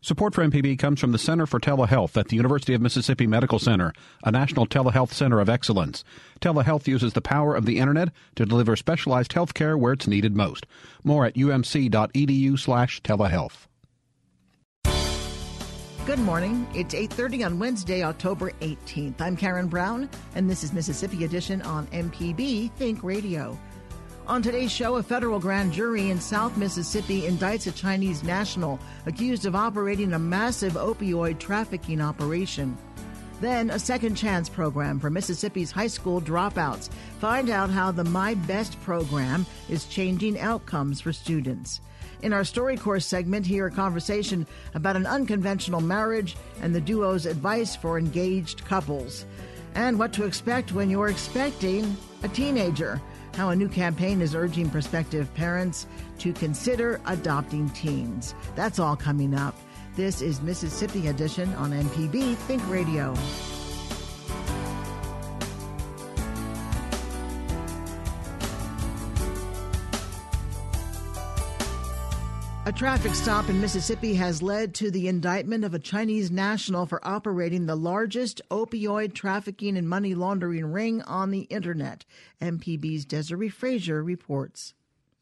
Support for MPB comes from the Center for Telehealth at the University of Mississippi Medical Center, a national telehealth center of excellence. Telehealth uses the power of the Internet to deliver specialized health care where it's needed most. More at umc.edu slash telehealth. Good morning. It's 8:30 on Wednesday, October 18th. I'm Karen Brown, and this is Mississippi Edition on MPB Think Radio. On today's show, a federal grand jury in South Mississippi indicts a Chinese national accused of operating a massive opioid trafficking operation. Then, a second chance program for Mississippi's high school dropouts. Find out how the My Best program is changing outcomes for students. In our StoryCorps segment, hear a conversation about an unconventional marriage and the duo's advice for engaged couples. And what to expect when you're expecting a teenager. How a new campaign is urging prospective parents to consider adopting teens. That's all coming up. This is Mississippi Edition on MPB Think Radio. A traffic stop in Mississippi has led to the indictment of a Chinese national for operating the largest opioid trafficking and money laundering ring on the internet. MPB's Desiree Frazier reports.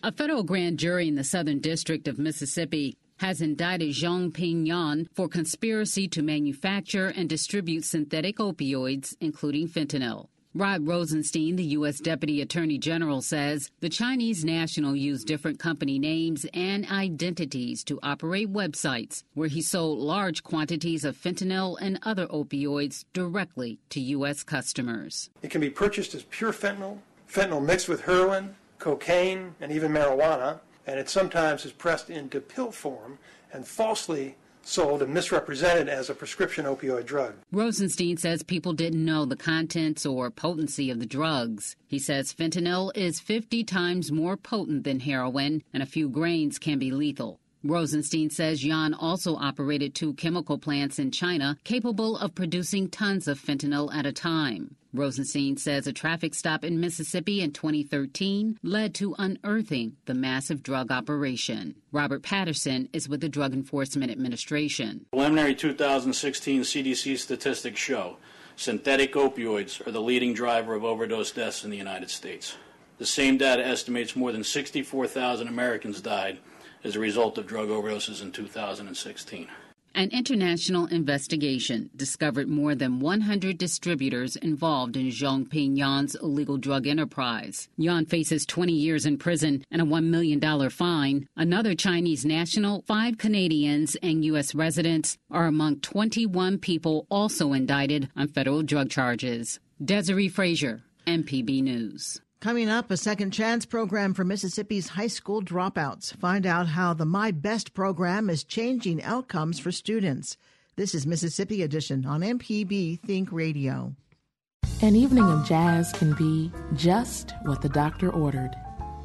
A federal grand jury in the Southern District of Mississippi has indicted Xiaobing Yan for conspiracy to manufacture and distribute synthetic opioids, including fentanyl. Rod Rosenstein, the U.S. Deputy Attorney General, says the Chinese national used different company names and identities to operate websites where he sold large quantities of fentanyl and other opioids directly to U.S. customers. It can be purchased as pure fentanyl, fentanyl mixed with heroin, cocaine, and even marijuana, and it sometimes is pressed into pill form and falsely sold and misrepresented as a prescription opioid drug. Rosenstein says people didn't know the contents or potency of the drugs. He says fentanyl is 50 times more potent than heroin, and a few grains can be lethal. Rosenstein says Yan also operated two chemical plants in China capable of producing tons of fentanyl at a time. Rosenstein says a traffic stop in Mississippi in 2013 led to unearthing the massive drug operation. Robert Patterson is with the Drug Enforcement Administration. Preliminary 2016 CDC statistics show synthetic opioids are the leading driver of overdose deaths in the United States. The same data estimates more than 64,000 Americans died as a result of drug overdoses in 2016. An international investigation discovered more than 100 distributors involved in Xiaobing Yan's illegal drug enterprise. Yan faces 20 years in prison and a $1 million fine. Another Chinese national, five Canadians, and U.S. residents are among 21 people also indicted on federal drug charges. Desiree Frazier, MPB News. Coming up, a second chance program for Mississippi's high school dropouts. Find out how the My Best program is changing outcomes for students. This is Mississippi Edition on MPB Think Radio. An evening of jazz can be just what the doctor ordered.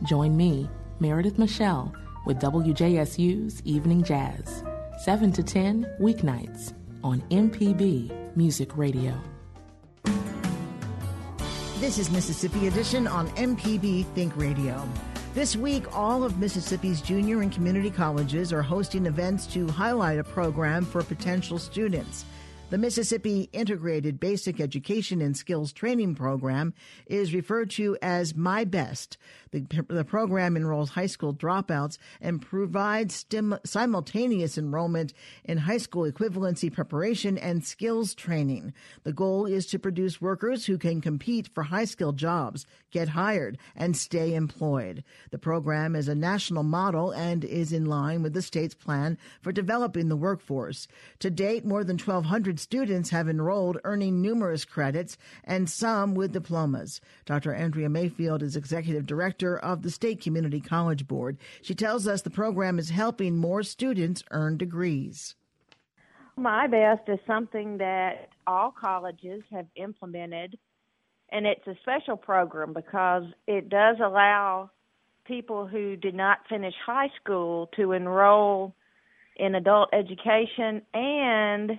Join me, Meredith Michelle, with WJSU's Evening Jazz, 7 to 10 weeknights on MPB Music Radio. This is Mississippi Edition on MPB Think Radio. This week, all of Mississippi's junior and community colleges are hosting events to highlight a program for potential students. The Mississippi Integrated Basic Education and Skills Training Program is referred to as My Best. The, the program enrolls high school dropouts and provides stim- simultaneous enrollment in high school equivalency preparation and skills training. The goal is to produce workers who can compete for high skill jobs, get hired, and stay employed. The program is a national model and is in line with the state's plan for developing the workforce. To date, more than 1,200 students have enrolled, earning numerous credits and some with diplomas. Dr. Andrea Mayfield is executive director of the State Community College Board. She tells us the program is helping more students earn degrees. My Best is something that all colleges have implemented, and it's a special program because it does allow people who did not finish high school to enroll in adult education and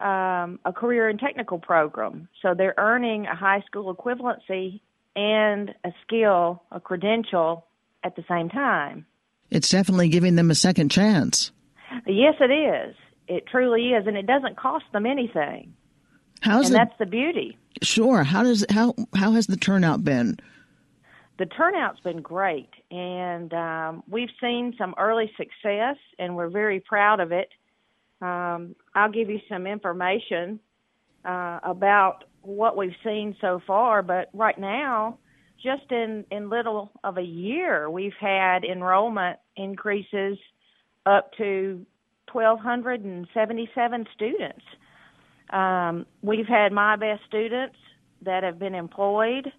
um, a career and technical program. So they're earning a high school equivalency and a skill, a credential at the same time. It's definitely giving them a second chance. Yes, it is. It truly is, and it doesn't cost them anything. How's and that's the beauty. Sure. How does how how has the turnout been? The turnout's been great, and um, we've seen some early success, and we're very proud of it. Um, I'll give you some information uh, about what we've seen so far, but right now, just in, in little of a year, we've had enrollment increases up to 1,277 students. Um, we've had My Best students that have been employed,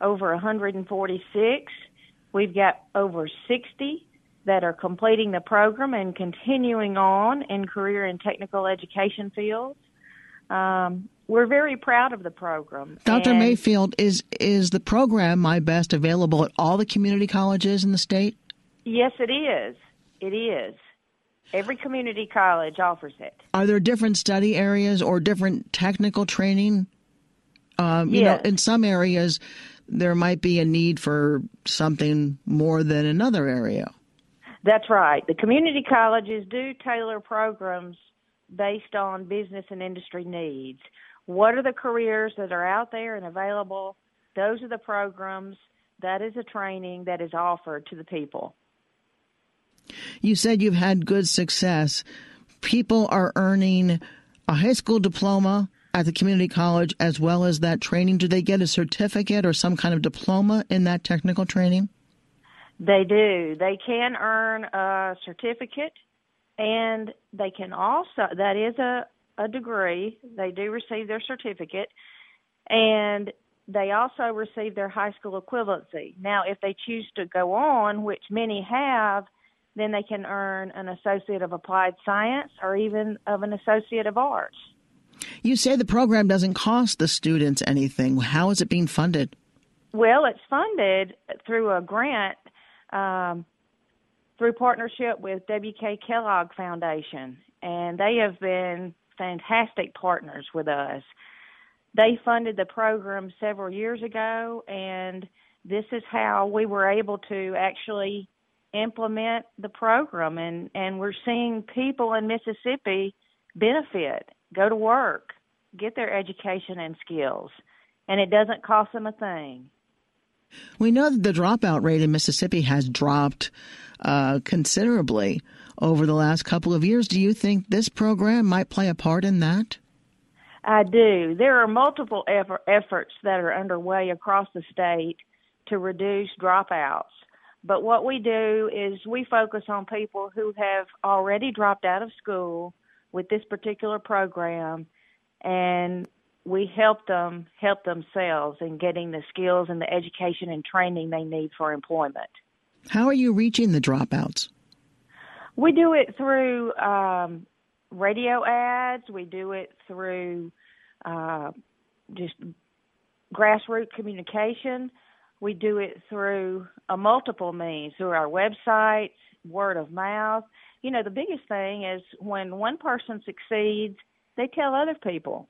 over 146. We've got over 60 that are completing the program and continuing on in career and technical education fields. Um, we're very proud of the program. Dr. And Mayfield, is is the program My Best available at all the community colleges in the state? Yes, it is. It is. Every community college offers it. Are there different study areas or different technical training? Um, you Yes. know, in some areas, there might be a need for something more than another area. That's right. The community colleges do tailor programs based on business and industry needs. What are the careers that are out there and available? Those are the programs. That is a training that is offered to the people. You said you've had good success. People are earning a high school diploma at the community college as well as that training. Do they get a certificate or some kind of diploma in that technical training? They do. They can earn a certificate and they can also, that is a, a degree. They do receive their certificate and they also receive their high school equivalency. Now, if they choose to go on, which many have, then they can earn an Associate of Applied Science or even of an Associate of Arts. You say the program doesn't cost the students anything. How is it being funded? Well, it's funded through a grant um, through partnership with WK Kellogg Foundation, and they have been fantastic partners with us. They funded the program several years ago, and this is how we were able to actually implement the program, and, and we're seeing people in Mississippi benefit, go to work, get their education and skills, and it doesn't cost them a thing. We know that the dropout rate in Mississippi has dropped uh, considerably over the last couple of years. Do you think this program might play a part in that? I do. There are multiple effort, efforts that are underway across the state to reduce dropouts. But what we do is we focus on people who have already dropped out of school with this particular program and we help them help themselves in getting the skills and the education and training they need for employment. How are you reaching the dropouts? We do it through um, radio ads. We do it through uh, just grassroots communication. We do it through a multiple means, through our websites, word of mouth. You know, the biggest thing is when one person succeeds, they tell other people.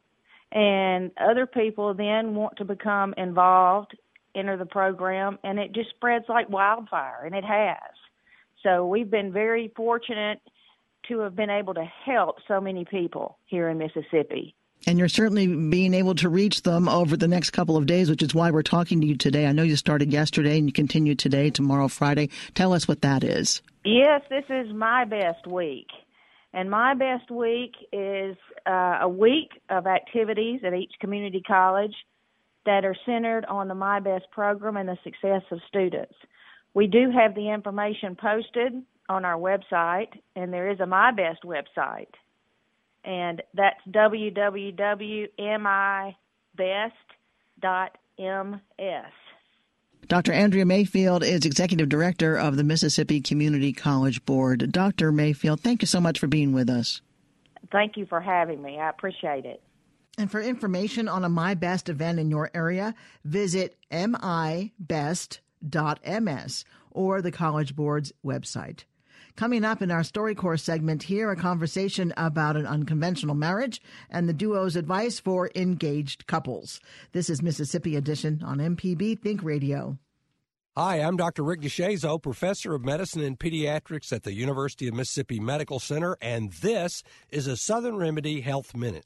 And other people then want to become involved, enter the program, and it just spreads like wildfire, and it has. So we've been very fortunate to have been able to help so many people here in Mississippi. And you're certainly being able to reach them over the next couple of days, which is why we're talking to you today. I know you started yesterday and you continue today, tomorrow, Friday. Tell us what that is. Yes, this is my best week. And my best week is uh, a week of activities at each community college that are centered on the My Best program and the success of students. We do have the information posted on our website, and there is a My Best website, and that's www.mibest.ms. Dr. Andrea Mayfield is Executive Director of the Mississippi Community College Board. Dr. Mayfield, thank you so much for being with us. Thank you for having me. I appreciate it. And for information on a My Best event in your area, visit mibest.ms or the College Board's website. Coming up in our StoryCorps segment here, a conversation about an unconventional marriage and the duo's advice for engaged couples. This is Mississippi Edition on MPB Think Radio. Hi, I'm Dr. Rick DeShazo, professor of medicine and pediatrics at the University of Mississippi Medical Center, and this is a Southern Remedy Health Minute.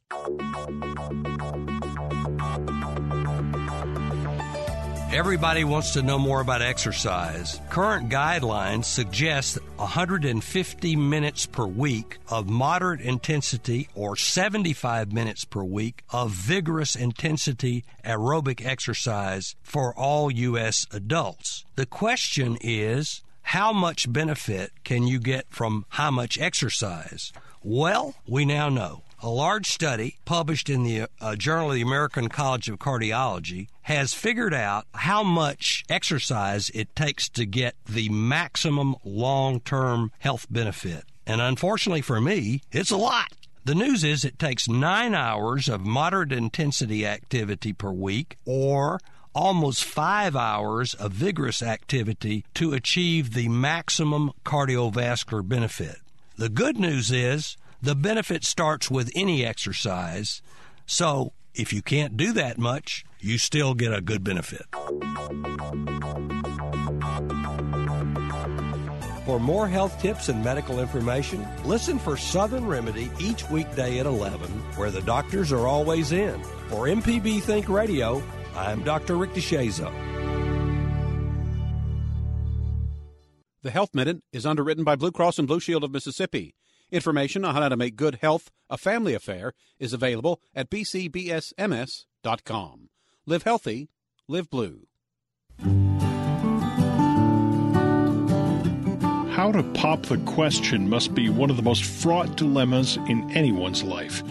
Everybody wants to know more about exercise. Current guidelines suggest 150 minutes per week of moderate intensity or 75 minutes per week of vigorous intensity aerobic exercise for all U.S. adults. The question is, how much benefit can you get from how much exercise? Well, we now know. A large study published in the uh, Journal of the American College of Cardiology has figured out how much exercise it takes to get the maximum long term health benefit. And unfortunately for me, it's a lot. The news is it takes nine hours of moderate intensity activity per week or almost five hours of vigorous activity to achieve the maximum cardiovascular benefit. The good news is the benefit starts with any exercise. So if you can't do that much, you still get a good benefit. For more health tips and medical information, listen for Southern Remedy each weekday at 11, where the doctors are always in. For MPB Think Radio, I'm Dr. Rick DeShazo. The Health Minute is underwritten by Blue Cross and Blue Shield of Mississippi. Information on how to make good health a family affair is available at bcbsms.com. Live healthy, live blue. How to pop the question must be one of the most fraught dilemmas in anyone's life.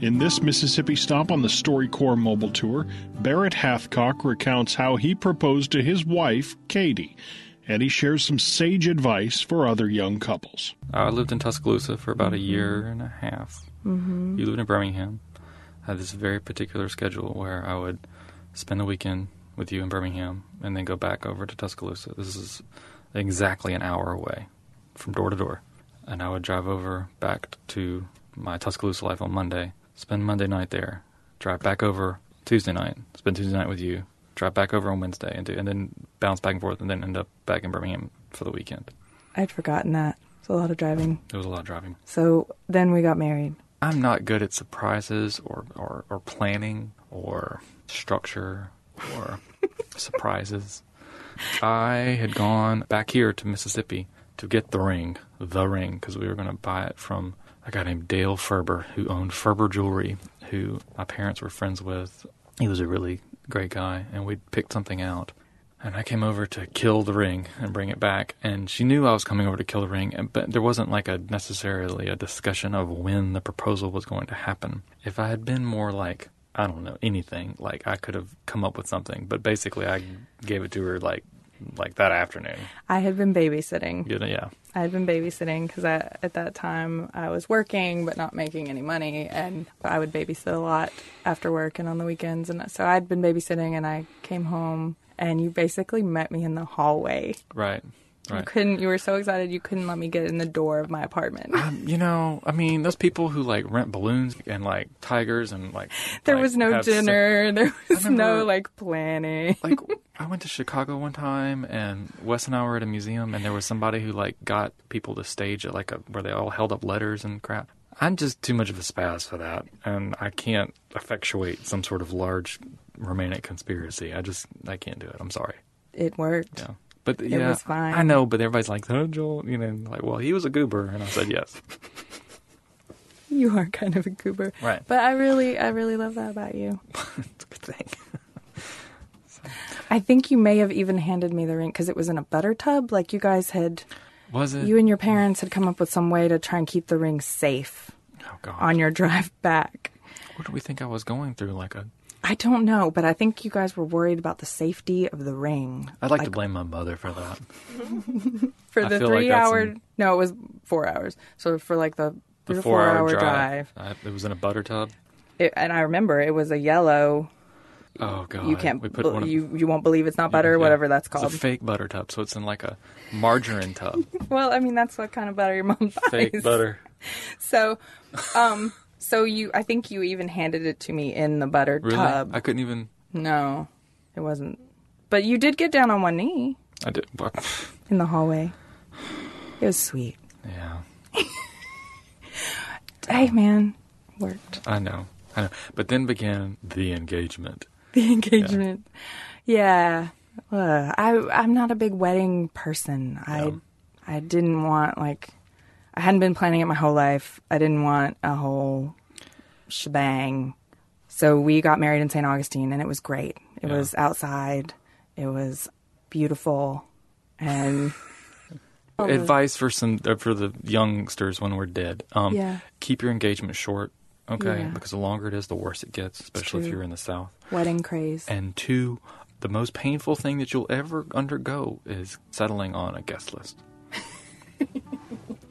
In this Mississippi stop on the StoryCorps mobile tour, Barrett Hathcock recounts how he proposed to his wife, Katie, and he shares some sage advice for other young couples. I lived in Tuscaloosa for about a year and a half. Mm-hmm. You lived in Birmingham. I had this very particular schedule where I would spend the weekend with you in Birmingham and then go back over to Tuscaloosa. This is exactly an hour away from door to door. And I would drive over back to my Tuscaloosa life on Monday, spend Monday night there, drive back over Tuesday night, spend Tuesday night with you, drive back over on Wednesday, and, do, and then bounce back and forth, and then end up back in Birmingham for the weekend. I'd forgotten that. It's a lot of driving. It was a lot of driving. So then we got married. I'm not good at surprises or, or, or planning or structure or surprises. I had gone back here to Mississippi to get the ring, the ring, because we were going to buy it from a guy named Dale Ferber, who owned Ferber Jewelry, who my parents were friends with. He was a really great guy, and we'd picked something out. And I came over to kill the ring and bring it back, and she knew I was coming over to kill the ring, but there wasn't like a necessarily a discussion of when the proposal was going to happen. If I had been more like I don't know anything, like I could have come up with something, but basically I gave it to her like like that afternoon. I had been babysitting. You know, yeah. I had been babysitting because at that time I was working but not making any money, and I would babysit a lot after work and on the weekends. And so I'd been babysitting, and I came home, and you basically met me in the hallway. Right. Right. You couldn't. You were so excited you couldn't let me get in the door of my apartment. Um, you know, I mean, those people who like rent balloons and like tigers and like there like, was no dinner. Some, there was remember, no like planning. like I went to Chicago one time, and Wes and I were at a museum, and there was somebody who like got people to stage it like a where they all held up letters and crap. I'm just too much of a spaz for that, and I can't effectuate some sort of large romantic conspiracy. I just I can't do it. I'm sorry. It worked. Yeah. But it yeah, was fine. I know, but everybody's like, "Oh, Joel," you know, like, well, he was a goober, and I said yes. you are kind of a goober, right? But I really, I really love that about you. it's a good thing. so. I think you may have even handed me the ring because it was in a butter tub. Like you guys had, was it? You and your parents had come up with some way to try and keep the ring safe oh, on your drive back. What do we think I was going through? Like a I don't know, but I think you guys were worried about the safety of the ring. I'd like, like to blame my mother for that. for the three like hour, some... no, it was four hours. So for like the, the four, four, hour, hour drive, drive. I, it was in a butter tub. it, and I remember it was a yellow. Oh god, You can't. We put one of- you you won't believe it's not butter, Yeah. whatever that's called. It's a fake butter tub, so it's in like a margarine tub. well, I mean that's what kind of butter your mom buys. fake butter. So, um, so you, I think you even handed it to me in the buttered Really? tub. I couldn't even. No, it wasn't. But you did get down on one knee I did. But, in the hallway. It was sweet. yeah, Hey, man, worked. I know. I know. But then began the engagement. The engagement. Yeah. I I'm not a big wedding person. I I didn't want like I hadn't been planning it my whole life. I didn't want a whole shebang. So we got married in St. Augustine and it was great. It Yeah. was outside. It was beautiful and Advice for some uh, for the youngsters when we're dead. Um, Yeah. Keep your engagement short. Okay, Yeah. because the longer it is, the worse it gets, especially if you're in the South. wedding craze. And two, the most painful thing that you'll ever undergo is settling on a guest list.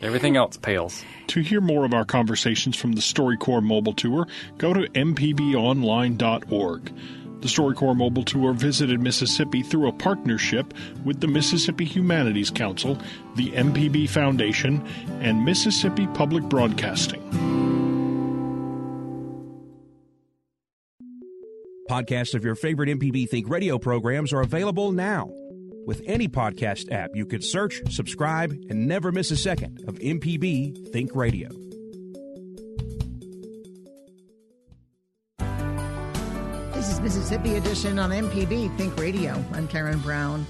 Everything else pales. To hear more of our conversations from the StoryCorps mobile tour, go to mpbonline.org. The StoryCorps mobile tour visited Mississippi through a partnership with the Mississippi Humanities Council, the MPB Foundation, and Mississippi Public Broadcasting. Podcasts of your favorite MPB Think radio programs are available now. With any podcast app, you can search, subscribe, and never miss a second of MPB Think Radio. This is Mississippi Edition on MPB Think Radio. I'm Karen Brown.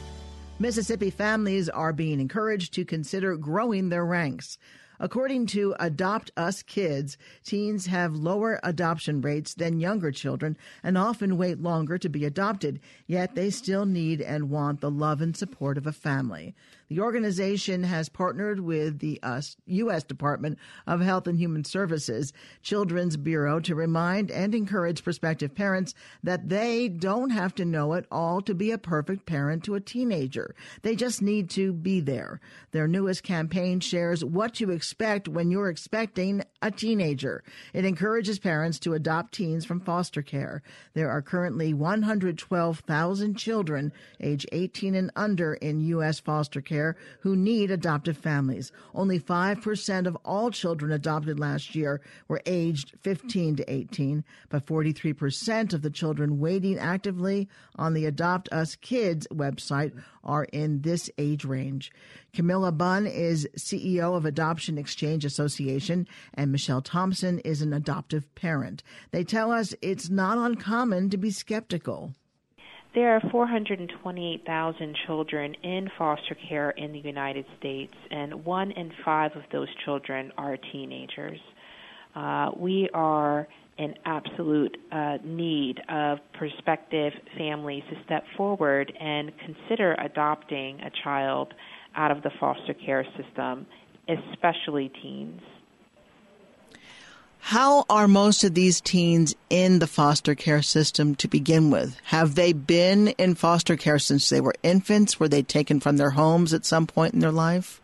Mississippi families are being encouraged to consider growing their ranks. According to AdoptUSKids, teens have lower adoption rates than younger children and often wait longer to be adopted, yet they still need and want the love and support of a family. The organization has partnered with the uh, U.S. Department of Health and Human Services Children's Bureau to remind and encourage prospective parents that they don't have to know it all to be a perfect parent to a teenager. They just need to be there. Their newest campaign shares what to expect when you're expecting a teenager. It encourages parents to adopt teens from foster care. There are currently 112,000 children age 18 and under in U.S. foster care who need adoptive families. Only 5% of all children adopted last year were aged 15 to 18, but 43% of the children waiting actively on the AdoptUSKids website are in this age range. Camilla Bunn is CEO of Adoption Exchange Association, and Michelle Thompson is an adoptive parent. They tell us it's not uncommon to be skeptical. There are 428,000 children in foster care in the United States, and one in five of those children are teenagers. Uh, we are in absolute uh, need of prospective families to step forward and consider adopting a child out of the foster care system, especially teens. How are most of these teens in the foster care system to begin with? Have they been in foster care since they were infants? Were they taken from their homes at some point in their life?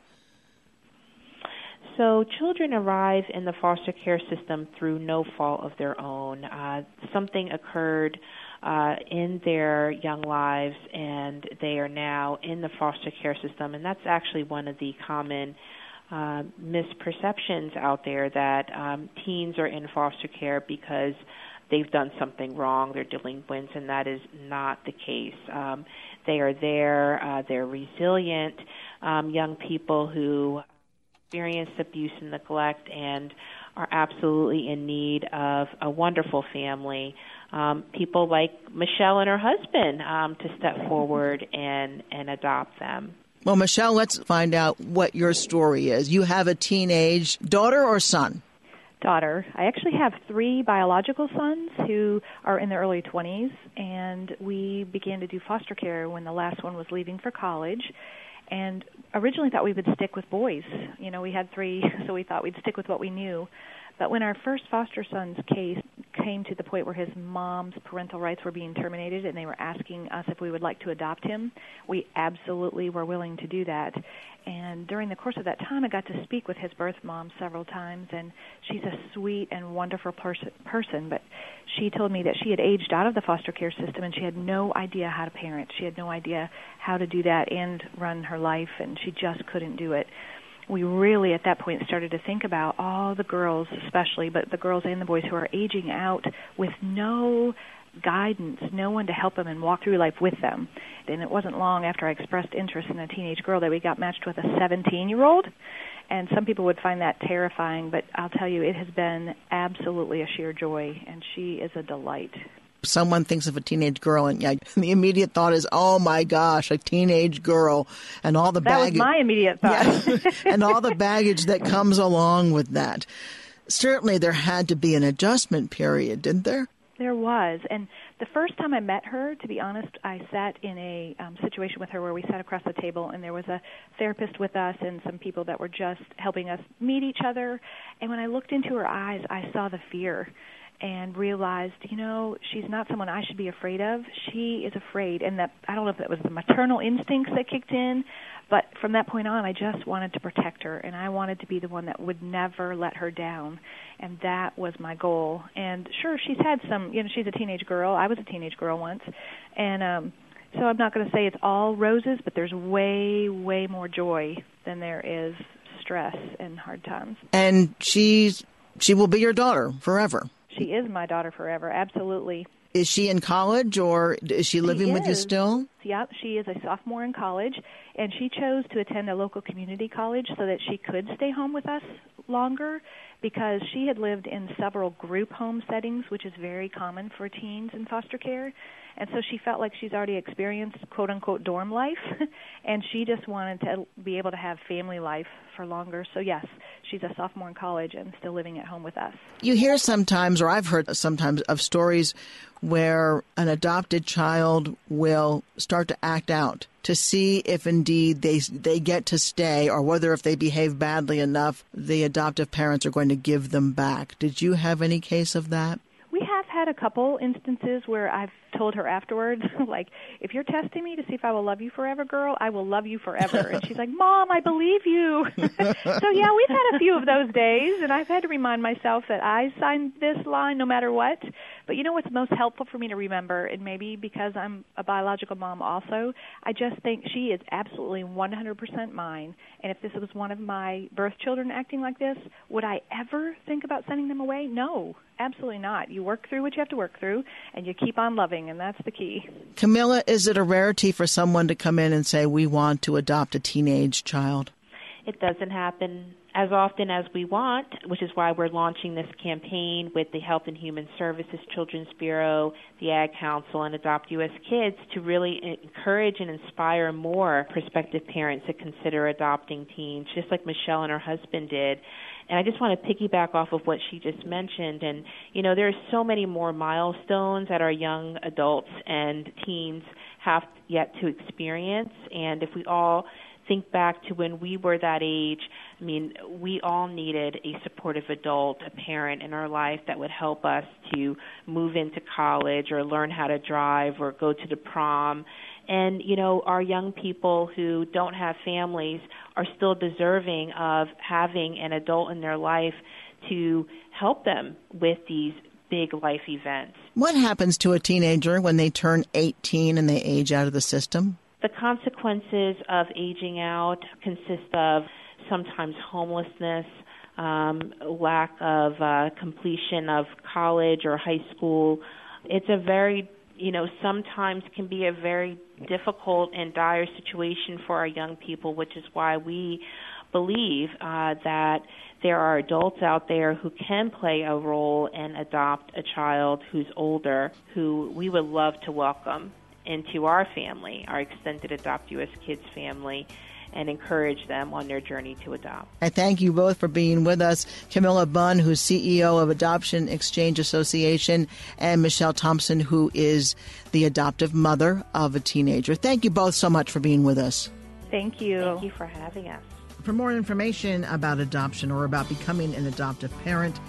So, children arrive in the foster care system through no fault of their own. Uh, something occurred uh, in their young lives, and they are now in the foster care system. And that's actually one of the common uh, misperceptions out there that um, teens are in foster care because they've done something wrong, they're delinquents, and that is not the case. Um, they are there, uh, they're resilient um, young people who experienced abuse and neglect and are absolutely in need of a wonderful family. Um, people like Michelle and her husband um, to step forward and, and adopt them. Well, Michelle, let's find out what your story is. You have a teenage daughter or son? daughter. I actually have three biological sons who are in their early 20s, and we began to do foster care when the last one was leaving for college. And originally thought we would stick with boys. You know, we had three, so we thought we'd stick with what we knew. But when our first foster son's case came to the point where his mom's parental rights were being terminated and they were asking us if we would like to adopt him, we absolutely were willing to do that. And during the course of that time, I got to speak with his birth mom several times, and she's a sweet and wonderful pers- person. But she told me that she had aged out of the foster care system and she had no idea how to parent. She had no idea how to do that and run her life, and she just couldn't do it we really at that point started to think about all the girls especially but the girls and the boys who are aging out with no guidance no one to help them and walk through life with them. And it wasn't long after i expressed interest in a teenage girl that we got matched with a 17 year old and some people would find that terrifying but i'll tell you it has been absolutely a sheer joy and she is a delight someone thinks of a teenage girl, and yeah, the immediate thought is, "Oh my gosh, a teenage girl," and all the baggage. That was my immediate thought. Yeah, and all the baggage that comes along with that. Certainly, there had to be an adjustment period, didn't there? There was, and the first time I met her, to be honest, I sat in a um, situation with her where we sat across the table, and there was a therapist with us and some people that were just helping us meet each other. And when I looked into her eyes, I saw the fear and realized, you know, she's not someone I should be afraid of. She is afraid, and that I don't know if that was the maternal instincts that kicked in, but from that point on, I just wanted to protect her, and I wanted to be the one that would never let her down, and that was my goal. And sure, she's had some, you know, she's a teenage girl. I was a teenage girl once, and um, so I'm not going to say it's all roses, but there's way, way more joy than there is stress and hard times. And she's she will be your daughter forever she is my daughter forever. Absolutely. Is she in college or is she living she with you still? Yeah, she is a sophomore in college, and she chose to attend a local community college so that she could stay home with us longer because she had lived in several group home settings, which is very common for teens in foster care. And so she felt like she's already experienced quote unquote dorm life, and she just wanted to be able to have family life for longer. So, yes, she's a sophomore in college and still living at home with us. You hear sometimes, or I've heard sometimes, of stories where an adopted child will start to act out to see if indeed they they get to stay or whether if they behave badly enough the adoptive parents are going to give them back. Did you have any case of that? We have had a couple instances where I've told her afterwards, like, if you're testing me to see if I will love you forever, girl, I will love you forever. And she's like, Mom, I believe you. so, yeah, we've had a few of those days, and I've had to remind myself that I signed this line no matter what. But you know what's most helpful for me to remember, and maybe because I'm a biological mom also, I just think she is absolutely 100% mine. And if this was one of my birth children acting like this, would I ever think about sending them away? No, absolutely not. You work through what you have to work through, and you keep on loving and that's the key. Camilla, is it a rarity for someone to come in and say, We want to adopt a teenage child? It doesn't happen as often as we want, which is why we're launching this campaign with the Health and Human Services Children's Bureau, the Ad Council, and Adopt U.S. Kids to really encourage and inspire more prospective parents to consider adopting teens, just like Michelle and her husband did. And I just want to piggyback off of what she just mentioned. And, you know, there are so many more milestones that our young adults and teens have yet to experience. And if we all think back to when we were that age, I mean, we all needed a supportive adult, a parent in our life that would help us to move into college or learn how to drive or go to the prom. And, you know, our young people who don't have families are still deserving of having an adult in their life to help them with these big life events. What happens to a teenager when they turn 18 and they age out of the system? The consequences of aging out consist of sometimes homelessness, um, lack of uh, completion of college or high school. It's a very, you know, sometimes can be a very difficult and dire situation for our young people, which is why we believe uh, that there are adults out there who can play a role and adopt a child who's older, who we would love to welcome into our family, our extended Adopt US Kids family, and encourage them on their journey to adopt. I thank you both for being with us. Camilla Bunn, who's CEO of Adoption Exchange Association, and Michelle Thompson, who is the adoptive mother of a teenager. Thank you both so much for being with us. Thank you. Thank you for having us. For more information about adoption or about becoming an adoptive parent,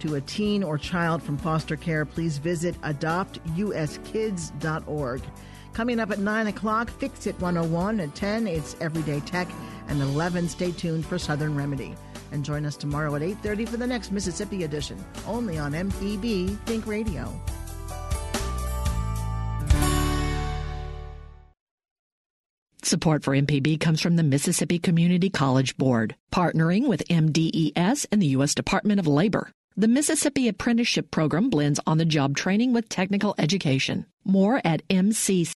to a teen or child from foster care, please visit adoptuskids.org. Coming up at 9 o'clock, Fix It 101. At 10, it's Everyday Tech. And 11, stay tuned for Southern Remedy. And join us tomorrow at 8.30 for the next Mississippi edition, only on MPB Think Radio. Support for MPB comes from the Mississippi Community College Board, partnering with MDES and the U.S. Department of Labor. The Mississippi Apprenticeship Program blends on the job training with technical education. More at MCC